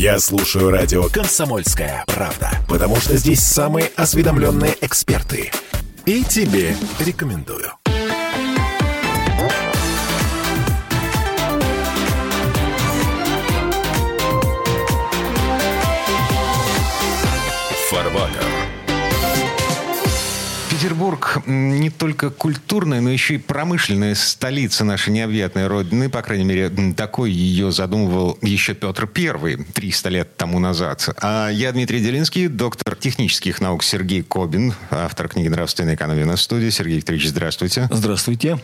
Я слушаю радио «Комсомольская правда», потому что здесь самые осведомленные эксперты. И тебе рекомендую. Фарватер. Петербург не только культурная, но еще и промышленная столица нашей необъятной родины. По крайней мере, такой ее задумывал еще Петр I 300 лет тому назад. А я Дмитрий Делинский, доктор технических наук Сергей Кобин, автор книги «Нравственная экономия» на студии. Сергей Викторович, здравствуйте. Здравствуйте.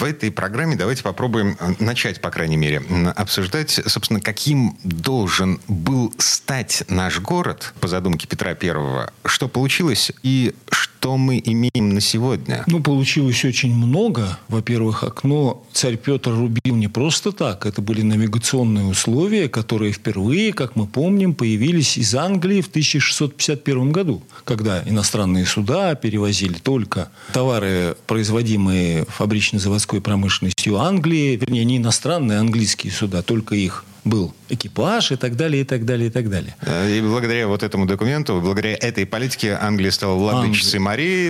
В этой программе давайте попробуем начать, по крайней мере, обсуждать, собственно, каким должен был стать наш город по задумке Петра I, что получилось и что мы имеем на сегодня? Ну, получилось очень много. Во-первых, окно царь Петр рубил не просто так. Это были навигационные условия, которые впервые, как мы помним, появились из Англии в 1651 году, когда иностранные суда перевозили только товары, производимые фабрично-заводской промышленностью Англии, вернее, не иностранные, а английские суда, только их был экипаж и так далее, и так далее, и так далее. Э, и благодаря вот этому документу, благодаря этой политике Англия стала владычицей Марии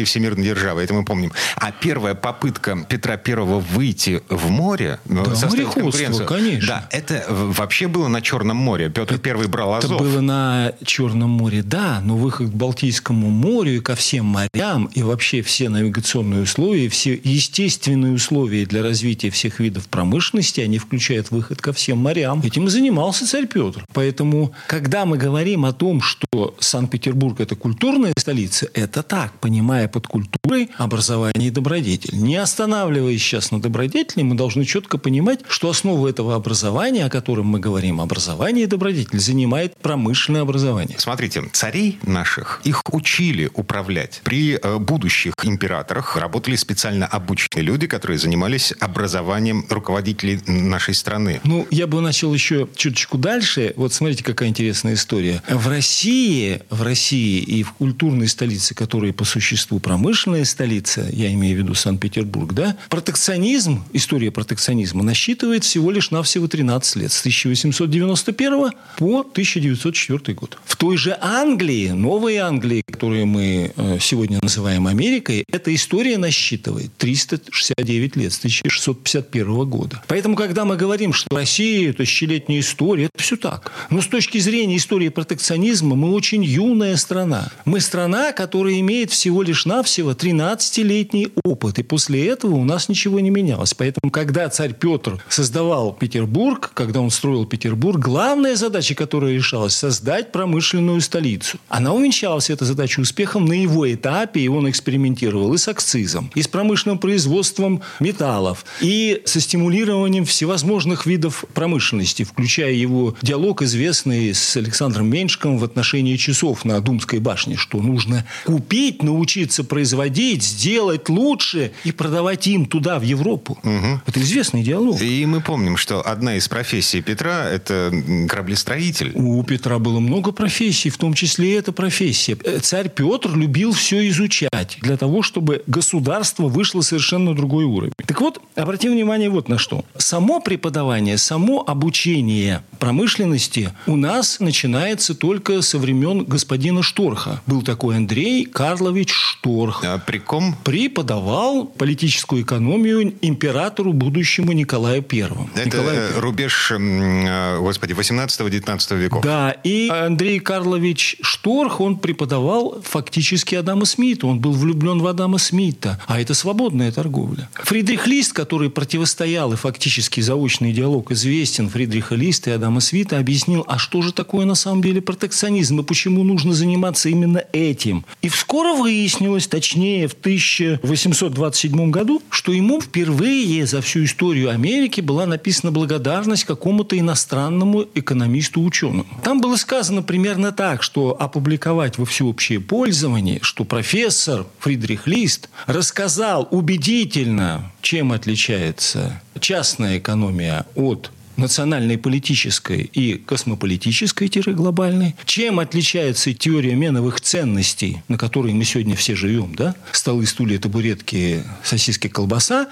и всемирной державой. Это мы помним. А первая попытка Петра Первого выйти в море, ну, да, составить конкуренцию. конечно. Да, это вообще было на Черном море. Петр Первый брал Азов. Это было на Черном море, да, но выход к Балтийскому морю и ко всем морям, и вообще все навигационные условия, все естественные условия для развития всех видов промышленности, они включают выход ко всем морям. Этим и занимался царь Петр. Поэтому, когда мы говорим о том, что Санкт-Петербург – это культурная столица, это так, понимая под культурой образование и добродетель. Не останавливаясь сейчас на добродетели, мы должны четко понимать, что основу этого образования, о котором мы говорим, образование и добродетель, занимает промышленное образование. Смотрите, царей наших, их учили управлять. При э, будущих императорах работали специально обученные люди, которые занимались образованием руководителей нашей страны. Ну, я бы начал еще чуточку дальше. Вот смотрите, какая интересная история. В России, в России и в культурной столице, которая по существу промышленная столица, я имею в виду Санкт-Петербург, да, протекционизм, история протекционизма насчитывает всего лишь навсего 13 лет. С 1891 по 1904 год. В той же Англии, Новой Англии, которую мы э, сегодня называем Америкой, эта история насчитывает 369 лет, с 1651 года. Поэтому, когда мы говорим, что Россия – тысячелетняя история, это все так. Но с точки зрения истории протекционизма мы очень юная страна. Мы страна, которая имеет всего лишь навсего 13-летний опыт. И после этого у нас ничего не менялось. Поэтому, когда царь Петр создавал Петербург, когда он строил Петербург, главная задача, которая решалась – создать промышленную столицу. Она увенчалась, эта задача, успехом на его этапе, и он экспериментировал и с акцизом, и с промышленным производством металлов, и со стимулированием всевозможных видов промышленности, включая его диалог, известный с Александром Меньшиком в отношении часов на Думской башне, что нужно купить, научиться производить, сделать лучше и продавать им туда, в Европу. Угу. Это известный диалог. И мы помним, что одна из профессий Петра – это кораблестроитель. У Петра было много профессий, в том числе и эта профессия. Э, царь Петр любил все изучать для того, чтобы государство вышло совершенно на другой уровень. Так вот, обратим внимание вот на что. Само преподавание, само обучение промышленности у нас начинается только со времен господина Шторха. Был такой Андрей Карлович Шторх. А при ком? Преподавал политическую экономию императору будущему Николаю Первому. Это Николаю рубеж, э, господи, 18-19 веков. Да, и Андрей Карлович Шторх, он преподавал фактически Адама Смита. Он был влюблен в Адама Смита. А это свободная торговля. Фридрих Лист, который противостоял и фактически заочный диалог известен Фридриха Листа и Адама Смита, объяснил, а что же такое на самом деле протекционизм и почему нужно заниматься именно этим. И вскоро выяснилось, точнее в 1827 году, что ему впервые за всю историю Америки была написана благодарность какому-то иностранному экономисту-ученому. Там было сказано примерно так, что опубликовать во всеобщее пользование, что профессор Фридрих Лист рассказал убедительно, чем отличается частная экономия от национальной политической и космополитической-глобальной. Чем отличается теория меновых ценностей, на которой мы сегодня все живем, да? Столы, стулья, табуретки, сосиски, колбаса,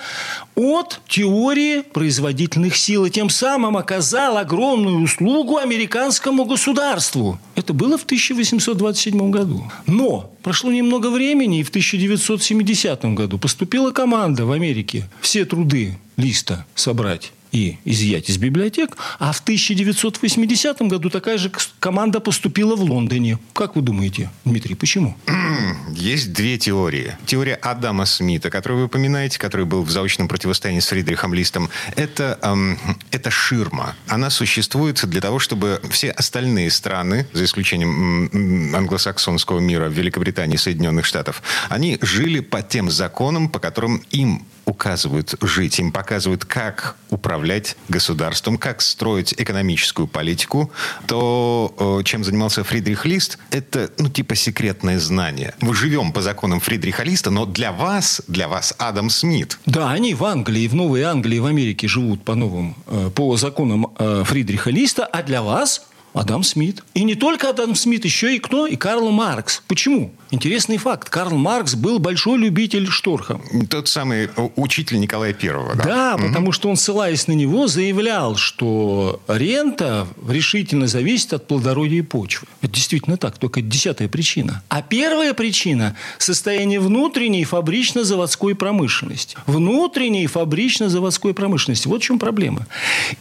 от теории производительных сил. И тем самым оказал огромную услугу американскому государству. Это было в 1827 году. Но прошло немного времени, и в 1970 году поступила команда в Америке все труды Листа собрать и изъять из библиотек. А в 1980 году такая же команда поступила в Лондоне. Как вы думаете, Дмитрий, почему? Есть две теории. Теория Адама Смита, которую вы упоминаете, который был в заочном противостоянии с Фридрихом Листом, это, эм, это ширма. Она существует для того, чтобы все остальные страны, за исключением англосаксонского мира, Великобритании, Соединенных Штатов, они жили по тем законам, по которым им указывают жить, им показывают, как управлять государством, как строить экономическую политику, то э, чем занимался Фридрих Лист, это, ну, типа секретное знание. Мы живем по законам Фридриха Листа, но для вас, для вас Адам Смит. Да, они в Англии, в Новой Англии, в Америке живут по новым, э, по законам э, Фридриха Листа, а для вас Адам Смит. И не только Адам Смит, еще и кто? И Карл Маркс. Почему? Интересный факт. Карл Маркс был большой любитель Шторха. Тот самый учитель Николая Первого. Да, да угу. потому что он, ссылаясь на него, заявлял, что рента решительно зависит от плодородия почвы. Это действительно так, только десятая причина. А первая причина – состояние внутренней фабрично-заводской промышленности. Внутренней фабрично-заводской промышленности. Вот в чем проблема.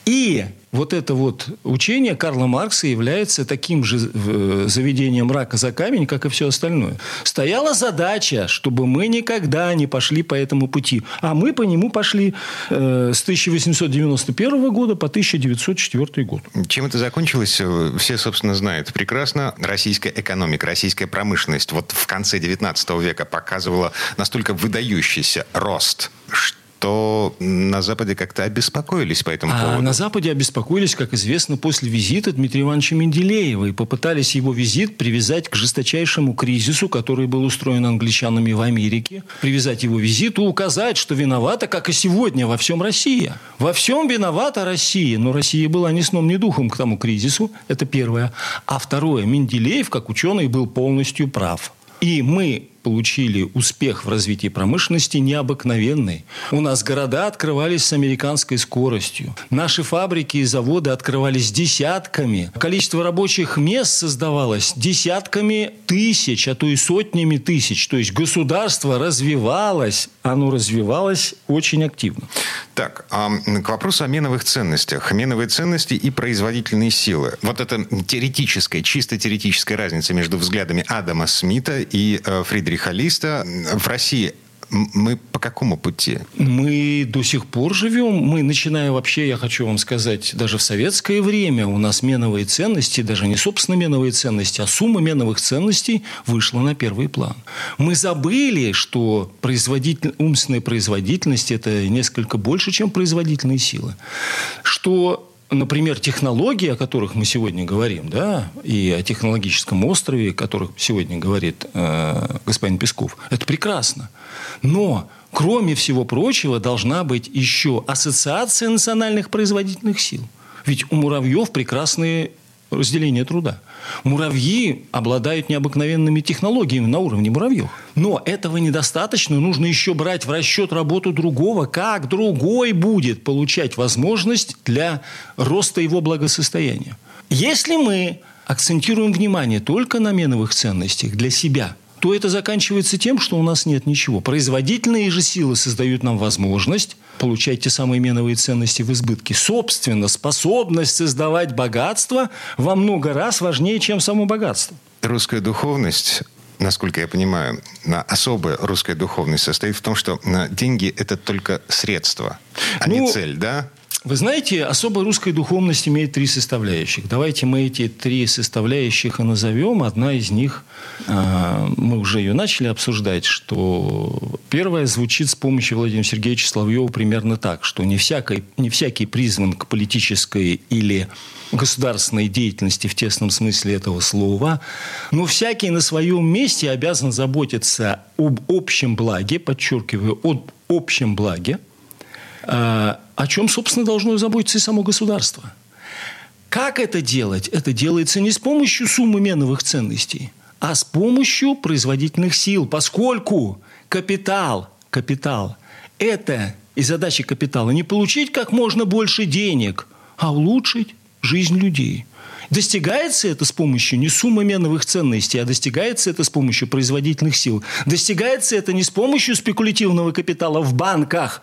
И вот это вот учение Карла Маркса является таким же э, заведением рака за камень, как и все остальное. Стояла задача, чтобы мы никогда не пошли по этому пути. А мы по нему пошли э, с 1891 года по 1904 год. Чем это закончилось, э, все, собственно, знают прекрасно. Российская экономика, российская промышленность вот в конце 19 века показывала настолько выдающийся рост, что то на Западе как-то обеспокоились по этому а поводу. На Западе обеспокоились, как известно, после визита Дмитрия Ивановича Менделеева и попытались его визит привязать к жесточайшему кризису, который был устроен англичанами в Америке. Привязать его визит и указать, что виновата, как и сегодня, во всем Россия. Во всем виновата Россия. Но Россия была ни сном, ни духом к тому кризису. Это первое. А второе. Менделеев, как ученый, был полностью прав. И мы получили успех в развитии промышленности необыкновенный. У нас города открывались с американской скоростью. Наши фабрики и заводы открывались десятками. Количество рабочих мест создавалось десятками тысяч, а то и сотнями тысяч. То есть государство развивалось, оно развивалось очень активно. Так, а к вопросу о меновых ценностях. Меновые ценности и производительные силы. Вот это теоретическая, чисто теоретическая разница между взглядами Адама Смита и э, Фридриха Листа в России мы по какому пути? Мы до сих пор живем. Мы, начиная вообще, я хочу вам сказать, даже в советское время у нас меновые ценности, даже не собственно меновые ценности, а сумма меновых ценностей вышла на первый план. Мы забыли, что производитель, умственная производительность – это несколько больше, чем производительные силы. Что например, технологии, о которых мы сегодня говорим, да, и о технологическом острове, о которых сегодня говорит э, господин Песков, это прекрасно. Но кроме всего прочего, должна быть еще ассоциация национальных производительных сил. Ведь у муравьев прекрасные разделения труда. Муравьи обладают необыкновенными технологиями на уровне муравьев. Но этого недостаточно. Нужно еще брать в расчет работу другого. Как другой будет получать возможность для роста его благосостояния. Если мы акцентируем внимание только на меновых ценностях для себя – то это заканчивается тем, что у нас нет ничего. Производительные же силы создают нам возможность получать те самые меновые ценности в избытке. Собственно, способность создавать богатство во много раз важнее, чем само богатство. Русская духовность насколько я понимаю, особая русская духовность состоит в том, что деньги – это только средство, а ну, не цель, да? Вы знаете, особая русская духовность имеет три составляющих. Давайте мы эти три составляющих и назовем. Одна из них, а, мы уже ее начали обсуждать, что первая звучит с помощью Владимира Сергеевича Соловьева примерно так, что не, всякий, не всякий призван к политической или государственной деятельности в тесном смысле этого слова, но всякий на своем месте обязан заботиться об общем благе, подчеркиваю, об общем благе – о чем, собственно, должно заботиться и само государство. Как это делать? Это делается не с помощью суммы меновых ценностей, а с помощью производительных сил, поскольку капитал, капитал – это и задача капитала не получить как можно больше денег, а улучшить жизнь людей – Достигается это с помощью не суммы меновых ценностей, а достигается это с помощью производительных сил. Достигается это не с помощью спекулятивного капитала в банках,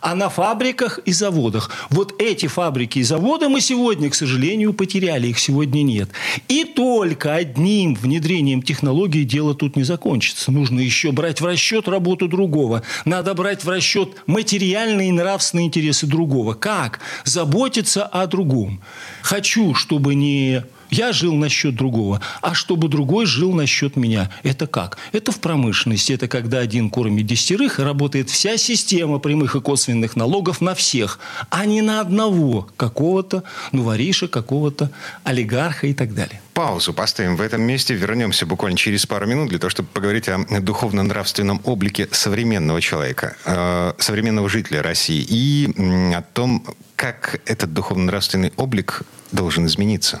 а на фабриках и заводах. Вот эти фабрики и заводы мы сегодня, к сожалению, потеряли. Их сегодня нет. И только одним внедрением технологий дело тут не закончится. Нужно еще брать в расчет работу другого. Надо брать в расчет материальные и нравственные интересы другого. Как? Заботиться о другом. Хочу, чтобы не я жил на счет другого, а чтобы другой жил на счет меня. Это как? Это в промышленности. Это когда один кормит десятерых, и работает вся система прямых и косвенных налогов на всех, а не на одного какого-то, ну, вориша, какого-то олигарха и так далее. Паузу поставим в этом месте. Вернемся буквально через пару минут для того, чтобы поговорить о духовно-нравственном облике современного человека, э, современного жителя России и о том, как этот духовно-нравственный облик должен измениться.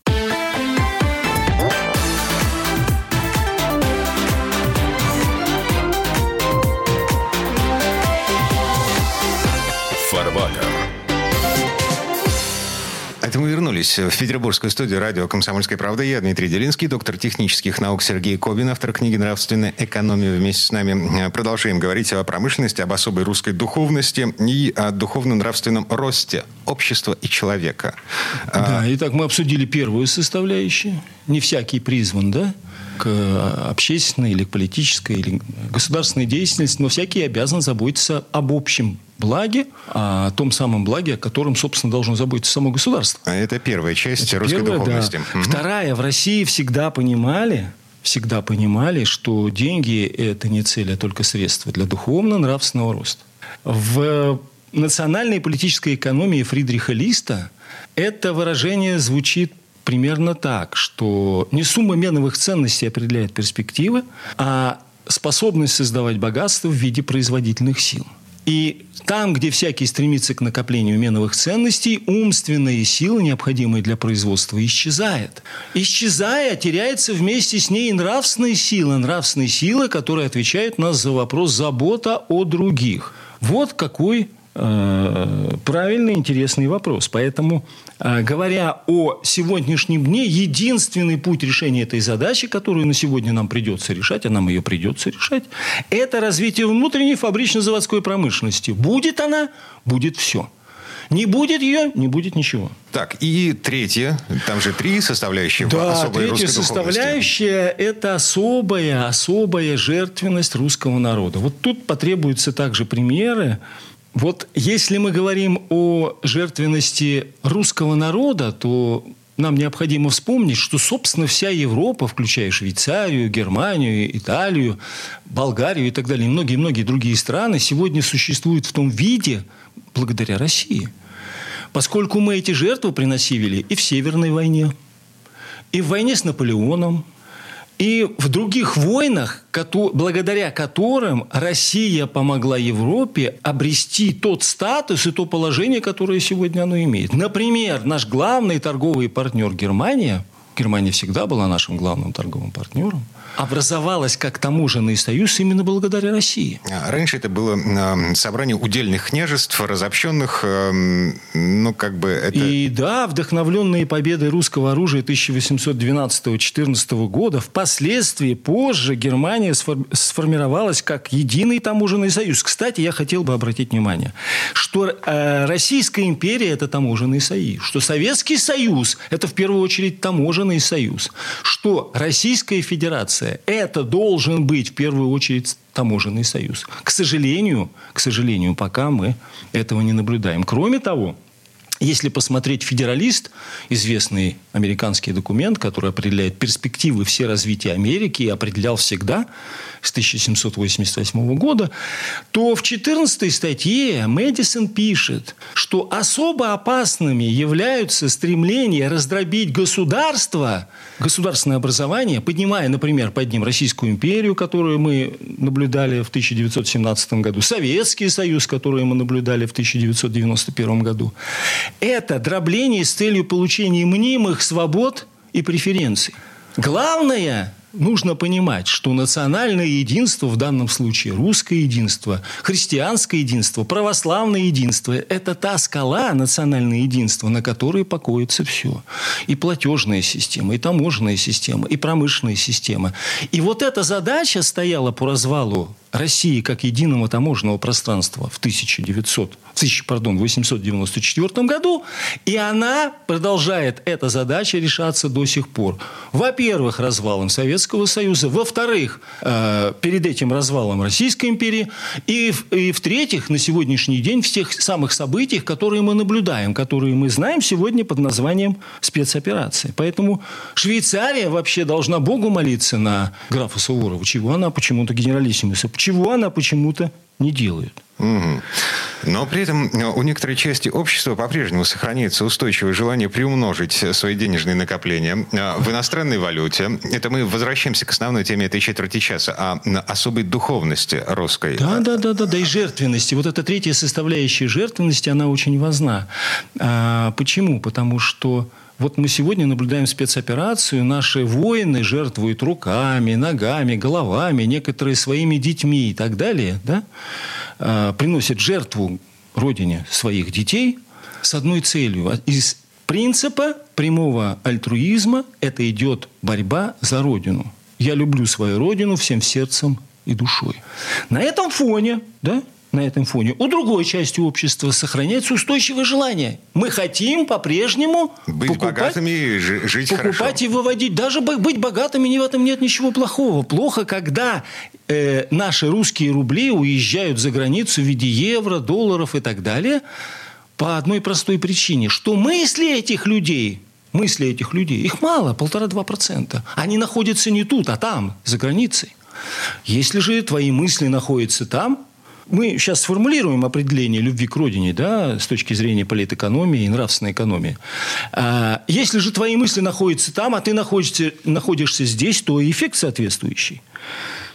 Мы вернулись в петербургскую студию радио «Комсомольская правда». Я Дмитрий Делинский, доктор технических наук Сергей Кобин, автор книги «Нравственная экономия». Вместе с нами продолжаем говорить о промышленности, об особой русской духовности и о духовно-нравственном росте общества и человека. Да, итак, мы обсудили первую составляющую. Не всякий призван, да? К общественной или к политической или государственной деятельности, но всякий обязан заботиться об общем благе, о том самом благе, о котором, собственно, должно заботиться само государство. А это первая часть это русской первая, духовности. Да. Угу. Вторая. В России всегда понимали, всегда понимали, что деньги – это не цель, а только средство для духовно-нравственного роста. В национальной политической экономии Фридриха Листа это выражение звучит примерно так, что не сумма меновых ценностей определяет перспективы, а способность создавать богатство в виде производительных сил. И там, где всякий стремится к накоплению меновых ценностей, умственные силы, необходимые для производства, исчезает. Исчезая, теряется вместе с ней нравственные силы, нравственные силы, которые отвечают нас за вопрос забота о других. Вот какой правильный, интересный вопрос. Поэтому, э, говоря о сегодняшнем дне, единственный путь решения этой задачи, которую на сегодня нам придется решать, а нам ее придется решать, это развитие внутренней фабрично-заводской промышленности. Будет она, будет все. Не будет ее, не будет ничего. Так, и третье, там же три составляющие да, особой третья составляющая – это особая, особая жертвенность русского народа. Вот тут потребуются также примеры, вот если мы говорим о жертвенности русского народа, то нам необходимо вспомнить, что, собственно, вся Европа, включая Швейцарию, Германию, Италию, Болгарию и так далее, и многие-многие другие страны, сегодня существуют в том виде благодаря России. Поскольку мы эти жертвы приносили и в Северной войне, и в войне с Наполеоном, и в других войнах, благодаря которым Россия помогла Европе обрести тот статус и то положение, которое сегодня оно имеет. Например, наш главный торговый партнер Германия, Германия всегда была нашим главным торговым партнером – образовалась как таможенный союз именно благодаря России. А, раньше это было собрание удельных княжеств, разобщенных, эм, ну, как бы это... И да, вдохновленные победой русского оружия 1812-14 года, впоследствии, позже Германия сформировалась как единый таможенный союз. Кстати, я хотел бы обратить внимание, что э, Российская империя – это таможенный союз, что Советский Союз – это в первую очередь таможенный союз, что Российская Федерация Федерация. Это должен быть в первую очередь таможенный союз. К сожалению, к сожалению, пока мы этого не наблюдаем. Кроме того, Если посмотреть «Федералист», известный американский документ, который определяет перспективы все развития Америки и определял всегда с 1788 года, то в 14 статье Мэдисон пишет, что особо опасными являются стремления раздробить государство, государственное образование, поднимая, например, под ним Российскую империю, которую мы наблюдали в 1917 году, Советский Союз, который мы наблюдали в 1991 году, это дробление с целью получения мнимых свобод и преференций. Главное нужно понимать, что национальное единство, в данном случае русское единство, христианское единство, православное единство – это та скала, национальное единство, на которой покоится все. И платежная система, и таможенная система, и промышленная система. И вот эта задача стояла по развалу России как единого таможенного пространства в 1900, пардон, 894 году, и она продолжает, эта задача решаться до сих пор. Во-первых, развалом Советского Союза, во-вторых, э, перед этим развалом Российской империи, и, и в-третьих, на сегодняшний день в тех самых событиях, которые мы наблюдаем, которые мы знаем сегодня под названием спецоперации. Поэтому Швейцария вообще должна Богу молиться на графа Суворова, чего она почему-то генералиссимуса чего она почему-то не делает. Угу. Но при этом э, у некоторой части общества по-прежнему сохраняется устойчивое желание приумножить свои денежные накопления э, в иностранной валюте. Это мы возвращаемся к основной теме этой четверти часа, о особой духовности русской. Да, да, да, да, да, и жертвенности. Вот эта третья составляющая жертвенности, она очень важна. А, почему? Потому что вот мы сегодня наблюдаем спецоперацию, наши воины жертвуют руками, ногами, головами, некоторые своими детьми и так далее, да? а, приносят жертву родине своих детей с одной целью. Из принципа прямого альтруизма это идет борьба за родину. Я люблю свою родину всем сердцем и душой. На этом фоне, да, на этом фоне. У другой части общества сохраняется устойчивое желание. Мы хотим по-прежнему быть покупать, богатыми и жить покупать хорошо. и выводить. Даже быть богатыми в этом нет ничего плохого. Плохо, когда э, наши русские рубли уезжают за границу в виде евро, долларов и так далее по одной простой причине, что мысли этих людей мысли этих людей, их мало, полтора-два процента. Они находятся не тут, а там, за границей. Если же твои мысли находятся там, мы сейчас сформулируем определение любви к родине, да, с точки зрения политэкономии и нравственной экономии. А, если же твои мысли находятся там, а ты находишься, находишься здесь, то эффект соответствующий.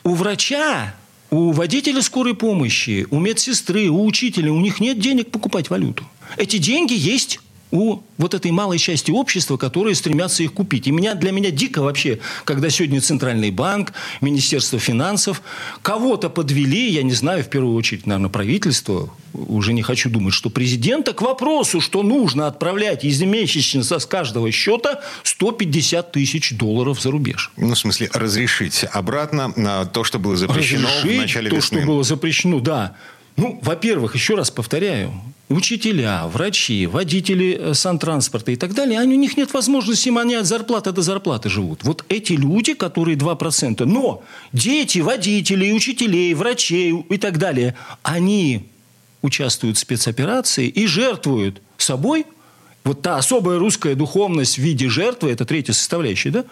У врача у водителя скорой помощи, у медсестры, у учителя, у них нет денег покупать валюту. Эти деньги есть у вот этой малой части общества, которые стремятся их купить. И меня, для меня дико вообще, когда сегодня Центральный банк, Министерство финансов кого-то подвели, я не знаю, в первую очередь, наверное, правительство, уже не хочу думать, что президента, к вопросу, что нужно отправлять ежемесячно с каждого счета 150 тысяч долларов за рубеж. Ну, в смысле, разрешить обратно на то, что было запрещено разрешить в начале то, весны. что было запрещено, да. Ну, во-первых, еще раз повторяю, учителя, врачи, водители э, сантранспорта и так далее, они, у них нет возможности, они от зарплаты до зарплаты живут. Вот эти люди, которые 2%, но дети, водители, учителей, врачей и так далее, они участвуют в спецоперации и жертвуют собой вот та особая русская духовность в виде жертвы, это третья составляющая, да?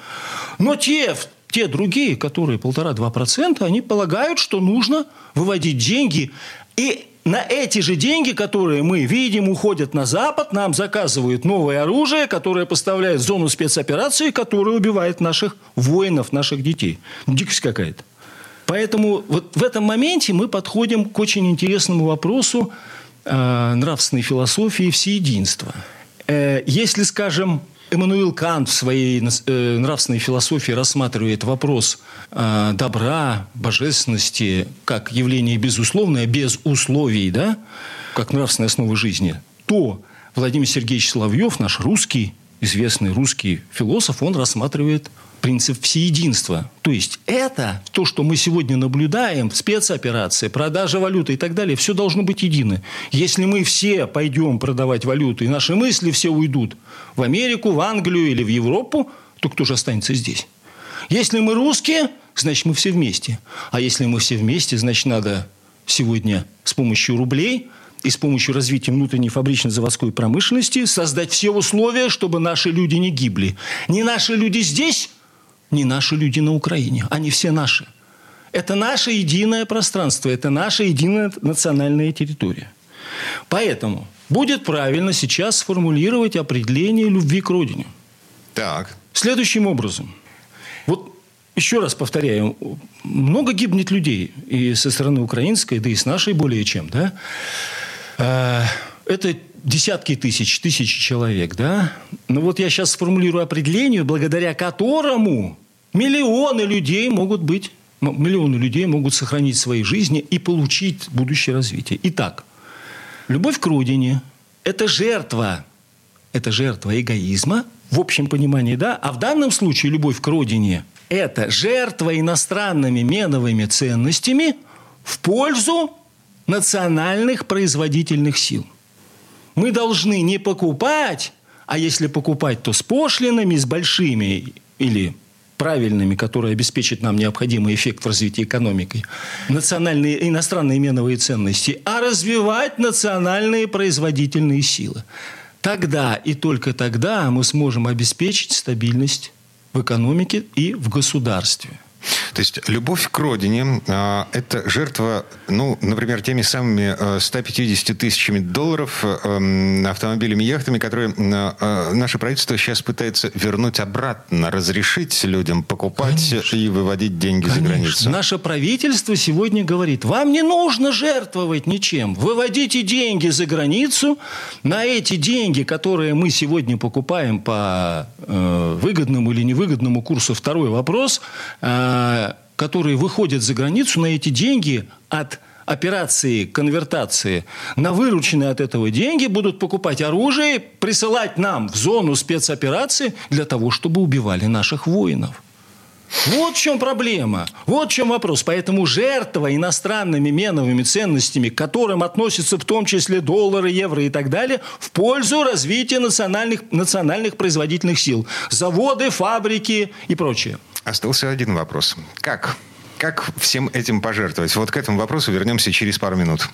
Но те, те другие, которые полтора-два процента, они полагают, что нужно выводить деньги и на эти же деньги, которые мы видим, уходят на Запад, нам заказывают новое оружие, которое поставляет в зону спецоперации, которое убивает наших воинов, наших детей. Дикость какая-то. Поэтому вот в этом моменте мы подходим к очень интересному вопросу э, нравственной философии всеединства. Э, если, скажем, Эммануил Кант в своей э, нравственной философии рассматривает вопрос э, добра, божественности как явление безусловное, без условий, да, как нравственная основа жизни, то Владимир Сергеевич Соловьев, наш русский, известный русский философ, он рассматривает принцип всеединства. То есть это то, что мы сегодня наблюдаем, спецоперации, продажа валюты и так далее, все должно быть едино. Если мы все пойдем продавать валюту, и наши мысли все уйдут в Америку, в Англию или в Европу, то кто же останется здесь? Если мы русские, значит, мы все вместе. А если мы все вместе, значит, надо сегодня с помощью рублей и с помощью развития внутренней фабричной заводской промышленности создать все условия, чтобы наши люди не гибли. Не наши люди здесь, не наши люди на Украине. Они все наши. Это наше единое пространство, это наша единая национальная территория. Поэтому будет правильно сейчас сформулировать определение любви к родине. Так. Следующим образом. Вот еще раз повторяю, много гибнет людей и со стороны украинской, да и с нашей более чем, да? А, это десятки тысяч, тысячи человек, да? Но вот я сейчас сформулирую определение, благодаря которому миллионы людей могут быть, миллионы людей могут сохранить свои жизни и получить будущее развитие. Итак, любовь к родине – это жертва, это жертва эгоизма, в общем понимании, да? А в данном случае любовь к родине – это жертва иностранными меновыми ценностями в пользу национальных производительных сил. Мы должны не покупать, а если покупать, то с пошлинами, с большими или правильными, которые обеспечат нам необходимый эффект в развитии экономики, национальные, иностранные меновые ценности, а развивать национальные производительные силы. Тогда и только тогда мы сможем обеспечить стабильность в экономике и в государстве. То есть любовь к родине э, – это жертва, ну, например, теми самыми э, 150 тысячами долларов э, автомобилями, яхтами, которые э, наше правительство сейчас пытается вернуть обратно, разрешить людям покупать Конечно. и выводить деньги Конечно. за границу. Наше правительство сегодня говорит, вам не нужно жертвовать ничем. Выводите деньги за границу. На эти деньги, которые мы сегодня покупаем по э, выгодному или невыгодному курсу, второй вопрос которые выходят за границу на эти деньги от операции конвертации на вырученные от этого деньги будут покупать оружие, присылать нам в зону спецоперации для того, чтобы убивали наших воинов. Вот в чем проблема. Вот в чем вопрос. Поэтому жертва иностранными меновыми ценностями, к которым относятся в том числе доллары, евро и так далее, в пользу развития национальных, национальных производительных сил. Заводы, фабрики и прочее. Остался один вопрос. Как? Как всем этим пожертвовать? Вот к этому вопросу вернемся через пару минут.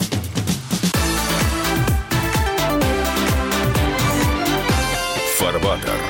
Фарватер.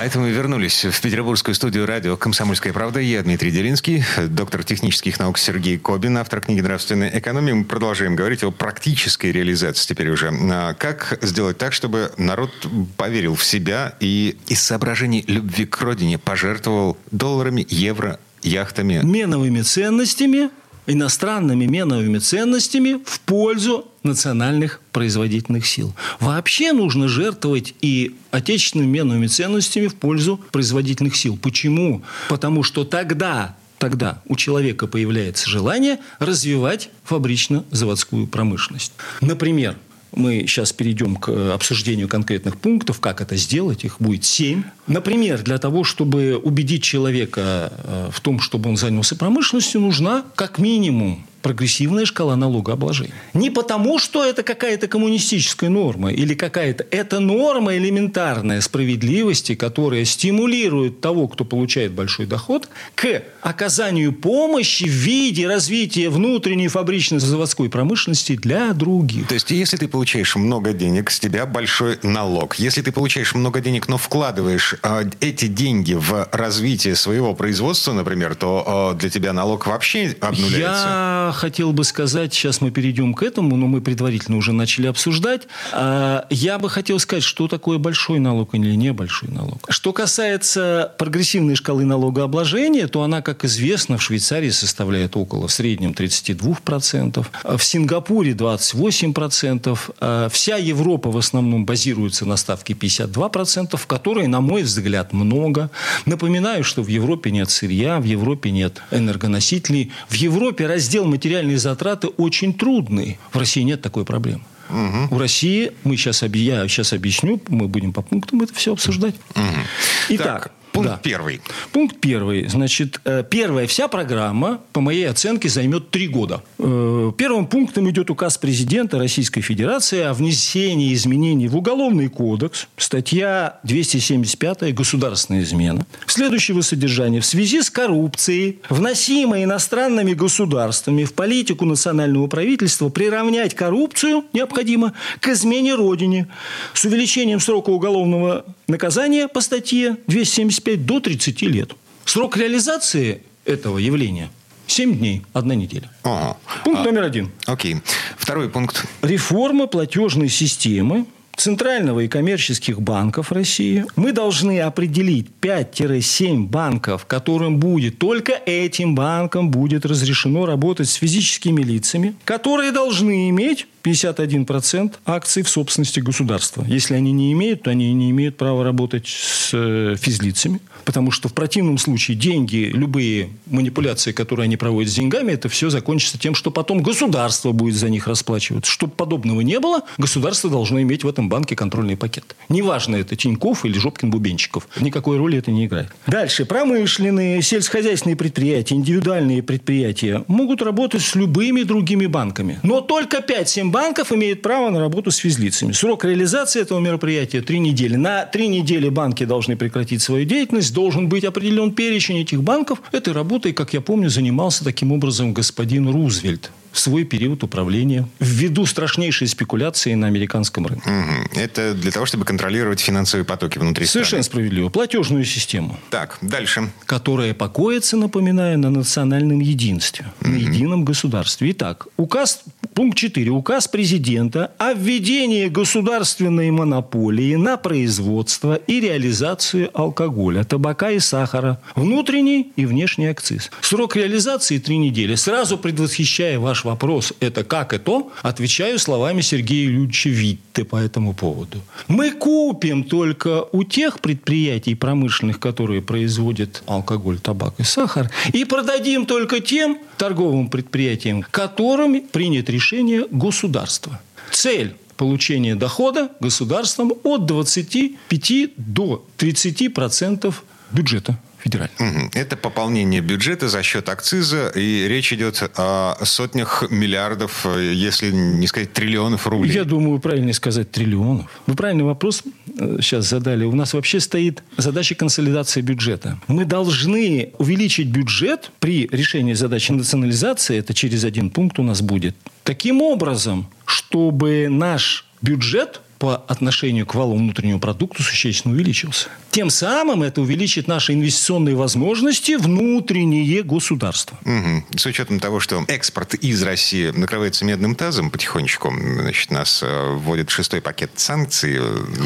А это мы вернулись в петербургскую студию радио «Комсомольская правда». Я Дмитрий Делинский, доктор технических наук Сергей Кобин, автор книги «Нравственная экономия». Мы продолжаем говорить о практической реализации теперь уже. А как сделать так, чтобы народ поверил в себя и из соображений любви к родине пожертвовал долларами, евро, яхтами? Меновыми ценностями иностранными меновыми ценностями в пользу национальных производительных сил. Вообще нужно жертвовать и отечественными меновыми ценностями в пользу производительных сил. Почему? Потому что тогда тогда у человека появляется желание развивать фабрично-заводскую промышленность. Например, мы сейчас перейдем к э, обсуждению конкретных пунктов, как это сделать. Их будет семь. Например, для того, чтобы убедить человека э, в том, чтобы он занялся промышленностью, нужна как минимум прогрессивная шкала налогообложения. Не потому, что это какая-то коммунистическая норма или какая-то... Это норма элементарная справедливости, которая стимулирует того, кто получает большой доход, к оказанию помощи в виде развития внутренней фабричной заводской промышленности для других. То есть, если ты получаешь много денег, с тебя большой налог. Если ты получаешь много денег, но вкладываешь э, эти деньги в развитие своего производства, например, то э, для тебя налог вообще обнуляется. Я хотел бы сказать, сейчас мы перейдем к этому, но мы предварительно уже начали обсуждать. А, я бы хотел сказать, что такое большой налог или небольшой налог. Что касается прогрессивной шкалы налогообложения, то она, как известно, в Швейцарии составляет около в среднем 32%, в Сингапуре 28%, а вся Европа в основном базируется на ставке 52%, в которой, на мой взгляд, много. Напоминаю, что в Европе нет сырья, в Европе нет энергоносителей. В Европе раздел материальные затраты очень трудные. В России нет такой проблемы. Угу. У России, мы сейчас, я сейчас объясню, мы будем по пунктам это все обсуждать. Угу. Итак, так, Пункт да. первый. Пункт первый. Значит, э, первая вся программа, по моей оценке, займет три года. Э, первым пунктом идет указ президента Российской Федерации о внесении изменений в Уголовный кодекс, статья 275 «Государственная измена». Следующего содержания. В связи с коррупцией, вносимой иностранными государствами в политику национального правительства, приравнять коррупцию необходимо к измене Родине с увеличением срока уголовного наказания по статье 275 25 до 30 лет. Срок реализации этого явления 7 дней, одна неделя. Ага. Пункт а, номер один. Окей. Второй пункт. Реформа платежной системы Центрального и коммерческих банков России. Мы должны определить 5-7 банков, которым будет, только этим банкам будет разрешено работать с физическими лицами, которые должны иметь 51% акций в собственности государства. Если они не имеют, то они не имеют права работать с э, физлицами. Потому что в противном случае деньги, любые манипуляции, которые они проводят с деньгами, это все закончится тем, что потом государство будет за них расплачиваться. Чтобы подобного не было, государство должно иметь в этом банке контрольный пакет. Неважно, это Тиньков или Жопкин-Бубенчиков. Никакой роли это не играет. Дальше. Промышленные, сельскохозяйственные предприятия, индивидуальные предприятия могут работать с любыми другими банками. Но только 5-7 банков имеют право на работу с физлицами. Срок реализации этого мероприятия – 3 недели. На 3 недели банки должны прекратить свою деятельность. Должен быть определен перечень этих банков. Этой работой, как я помню, занимался таким образом господин Рузвельт в свой период управления ввиду страшнейшей спекуляции на американском рынке. Угу. Это для того, чтобы контролировать финансовые потоки внутри Совершенно страны. справедливо. Платежную систему. Так, дальше. Которая покоится, напоминаю, на национальном единстве, угу. на едином государстве. Итак, указ, пункт 4. Указ президента о введении государственной монополии на производство и реализацию алкоголя, табака и сахара, внутренний и внешний акциз. Срок реализации три недели. Сразу предвосхищая ваш вопрос – это как это, отвечаю словами Сергея Юрьевича Витте по этому поводу. Мы купим только у тех предприятий промышленных, которые производят алкоголь, табак и сахар, и продадим только тем торговым предприятиям, которыми принято решение государства. Цель получения дохода государством от 25 до 30 процентов бюджета федерального. Это пополнение бюджета за счет акциза, и речь идет о сотнях миллиардов, если не сказать триллионов рублей. Я думаю, правильно сказать триллионов. Вы правильный вопрос сейчас э, задали. У нас вообще стоит задача консолидации бюджета. Мы должны увеличить бюджет при решении задачи национализации, это через один пункт у нас будет, таким образом, чтобы наш бюджет по отношению к валовому внутреннему продукту существенно увеличился. Тем самым это увеличит наши инвестиционные возможности внутренние государства. Угу. С учетом того, что экспорт из России накрывается медным тазом потихонечку, значит, нас э, вводит шестой пакет санкций.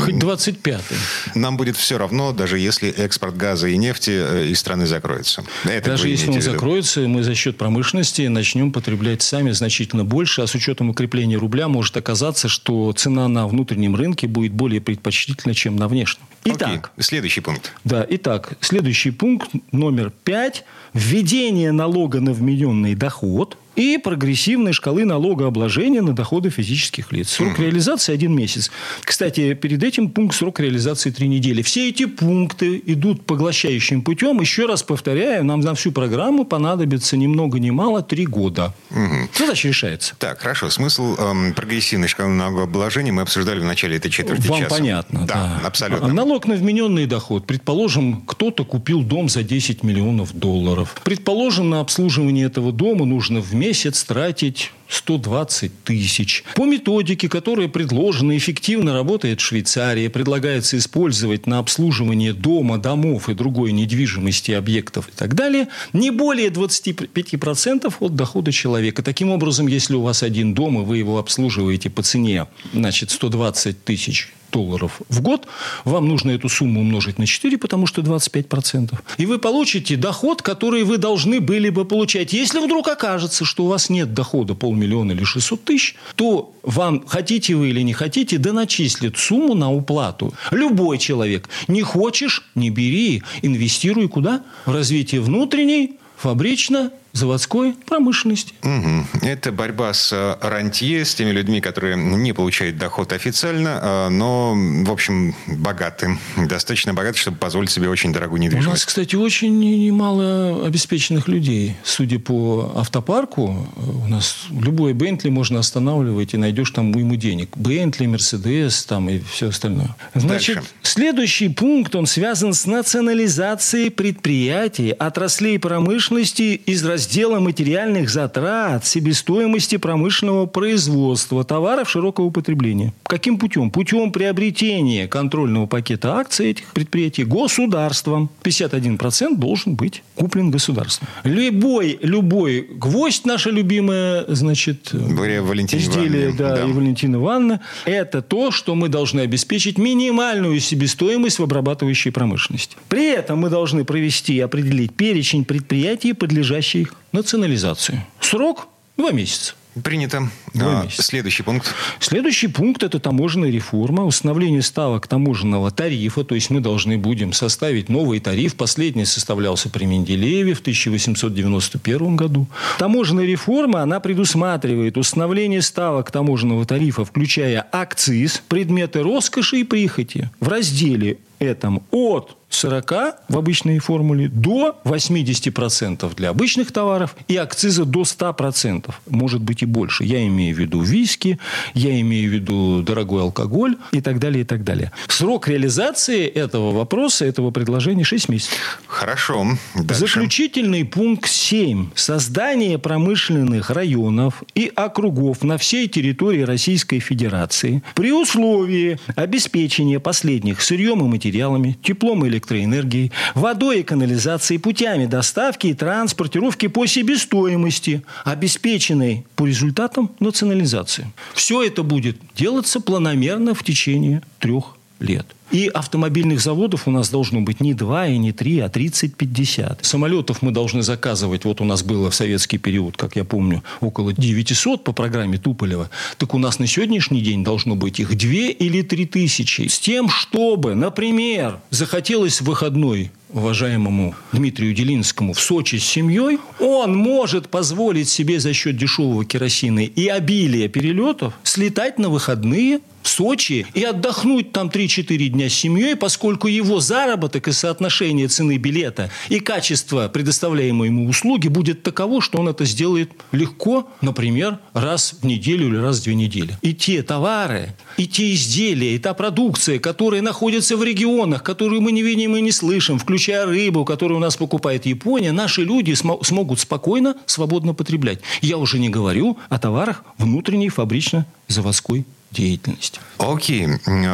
Хоть 25-й. Нам будет все равно, даже если экспорт газа и нефти э, из страны закроется. Это даже если он закроется, мы за счет промышленности начнем потреблять сами значительно больше, а с учетом укрепления рубля может оказаться, что цена на внутренний внутреннем рынке будет более предпочтительно, чем на внешнем. Итак, Окей. следующий пункт. Да, итак, следующий пункт номер пять. Введение налога на вмененный доход – и прогрессивной шкалы налогообложения на доходы физических лиц. Срок реализации один месяц. Кстати, перед этим пункт срок реализации три недели. Все эти пункты идут поглощающим путем. Еще раз повторяю, нам на всю программу понадобится ни много ни мало три года. Угу. Задача решается. Так, хорошо. Смысл эм, прогрессивной шкалы налогообложения мы обсуждали в начале этой четверти Вам часа. понятно. Да, да, абсолютно. Налог на вмененный доход. Предположим, кто-то купил дом за 10 миллионов долларов. Предположим, на обслуживание этого дома нужно в месяц тратить 120 тысяч. По методике, которая предложена, эффективно работает в Швейцарии, предлагается использовать на обслуживание дома, домов и другой недвижимости, объектов и так далее, не более 25% от дохода человека. Таким образом, если у вас один дом, и вы его обслуживаете по цене, значит, 120 тысяч долларов в год, вам нужно эту сумму умножить на 4, потому что 25%. И вы получите доход, который вы должны были бы получать. Если вдруг окажется, что у вас нет дохода полмиллиона или 600 тысяч, то вам, хотите вы или не хотите, да начислят сумму на уплату. Любой человек. Не хочешь – не бери. Инвестируй куда? В развитие внутренней, фабрично заводской промышленности. Угу. Это борьба с э, рантье, с теми людьми, которые не получают доход официально, э, но, в общем, богаты. Достаточно богаты, чтобы позволить себе очень дорогую недвижимость. У нас, кстати, очень немало обеспеченных людей. Судя по автопарку, у нас любой Бентли можно останавливать и найдешь там ему денег. Бентли, Мерседес там и все остальное. Значит, Дальше. следующий пункт, он связан с национализацией предприятий, отраслей промышленности из раздела раздела материальных затрат, себестоимости промышленного производства товаров широкого потребления. Каким путем? Путем приобретения контрольного пакета акций этих предприятий государством. 51% должен быть куплен государством. Любой, любой гвоздь, наша любимая, значит, изделие, да, да. и Валентина Ивановна, это то, что мы должны обеспечить минимальную себестоимость в обрабатывающей промышленности. При этом мы должны провести и определить перечень предприятий, подлежащих национализацию. Срок – два месяца. Принято. А, следующий пункт. Следующий пункт – это таможенная реформа, установление ставок таможенного тарифа. То есть мы должны будем составить новый тариф. Последний составлялся при Менделееве в 1891 году. Таможенная реформа, она предусматривает установление ставок таможенного тарифа, включая акциз, предметы роскоши и прихоти в разделе этом от 40 в обычной формуле до 80% для обычных товаров и акциза до 100%. Может быть и больше. Я имею в виду виски, я имею в виду дорогой алкоголь и так далее, и так далее. Срок реализации этого вопроса, этого предложения 6 месяцев. Хорошо. Дальше. Заключительный пункт 7. Создание промышленных районов и округов на всей территории Российской Федерации при условии обеспечения последних сырьем и материалами, теплом и электричеством электроэнергией, водой и канализацией, путями доставки и транспортировки по себестоимости, обеспеченной по результатам национализации. Все это будет делаться планомерно в течение трех лет. И автомобильных заводов у нас должно быть не 2 и не 3, а 30-50. Самолетов мы должны заказывать. Вот у нас было в советский период, как я помню, около 900 по программе Туполева. Так у нас на сегодняшний день должно быть их 2 или 3 тысячи. С тем, чтобы, например, захотелось выходной уважаемому Дмитрию Делинскому в Сочи с семьей, он может позволить себе за счет дешевого керосина и обилия перелетов слетать на выходные в Сочи и отдохнуть там 3-4 дня с семьей, поскольку его заработок и соотношение цены билета и качество предоставляемой ему услуги будет таково, что он это сделает легко, например, раз в неделю или раз в две недели. И те товары, и те изделия, и та продукция, которые находятся в регионах, которые мы не видим и не слышим, включая рыбу, которую у нас покупает Япония, наши люди см- смогут спокойно, свободно потреблять. Я уже не говорю о товарах внутренней фабрично-заводской деятельности. Окей.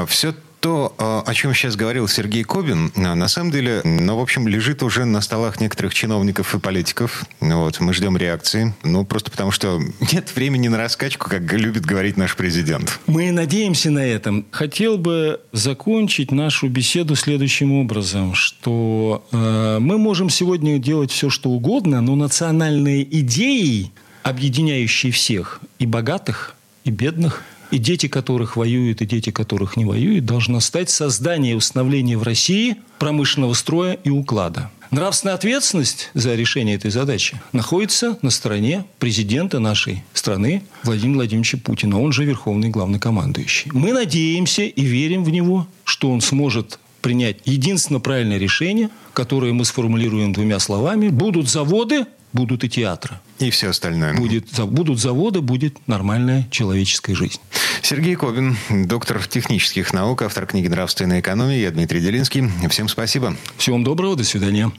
Все то, а, о чем сейчас говорил Сергей Кобин, а, на самом деле, ну, в общем, лежит уже на столах некоторых чиновников и политиков. Вот, мы ждем реакции. Ну, просто потому что нет времени на раскачку, как любит говорить наш президент. Мы надеемся на этом. Хотел бы закончить нашу беседу следующим образом, что э, мы можем сегодня делать все, что угодно, но национальные идеи, объединяющие всех, и богатых, и бедных – и дети которых воюют, и дети которых не воюют, должно стать создание и установление в России промышленного строя и уклада. Нравственная ответственность за решение этой задачи находится на стороне президента нашей страны Владимира Владимировича Путина. Он же верховный главнокомандующий. Мы надеемся и верим в него, что он сможет принять единственно правильное решение, которое мы сформулируем двумя словами. Будут заводы, будут и театры. И все остальное. Будет, будут заводы, будет нормальная человеческая жизнь. Сергей Кобин, доктор технических наук, автор книги «Нравственная экономия». Я Дмитрий Делинский. Всем спасибо. Всего вам доброго. До свидания.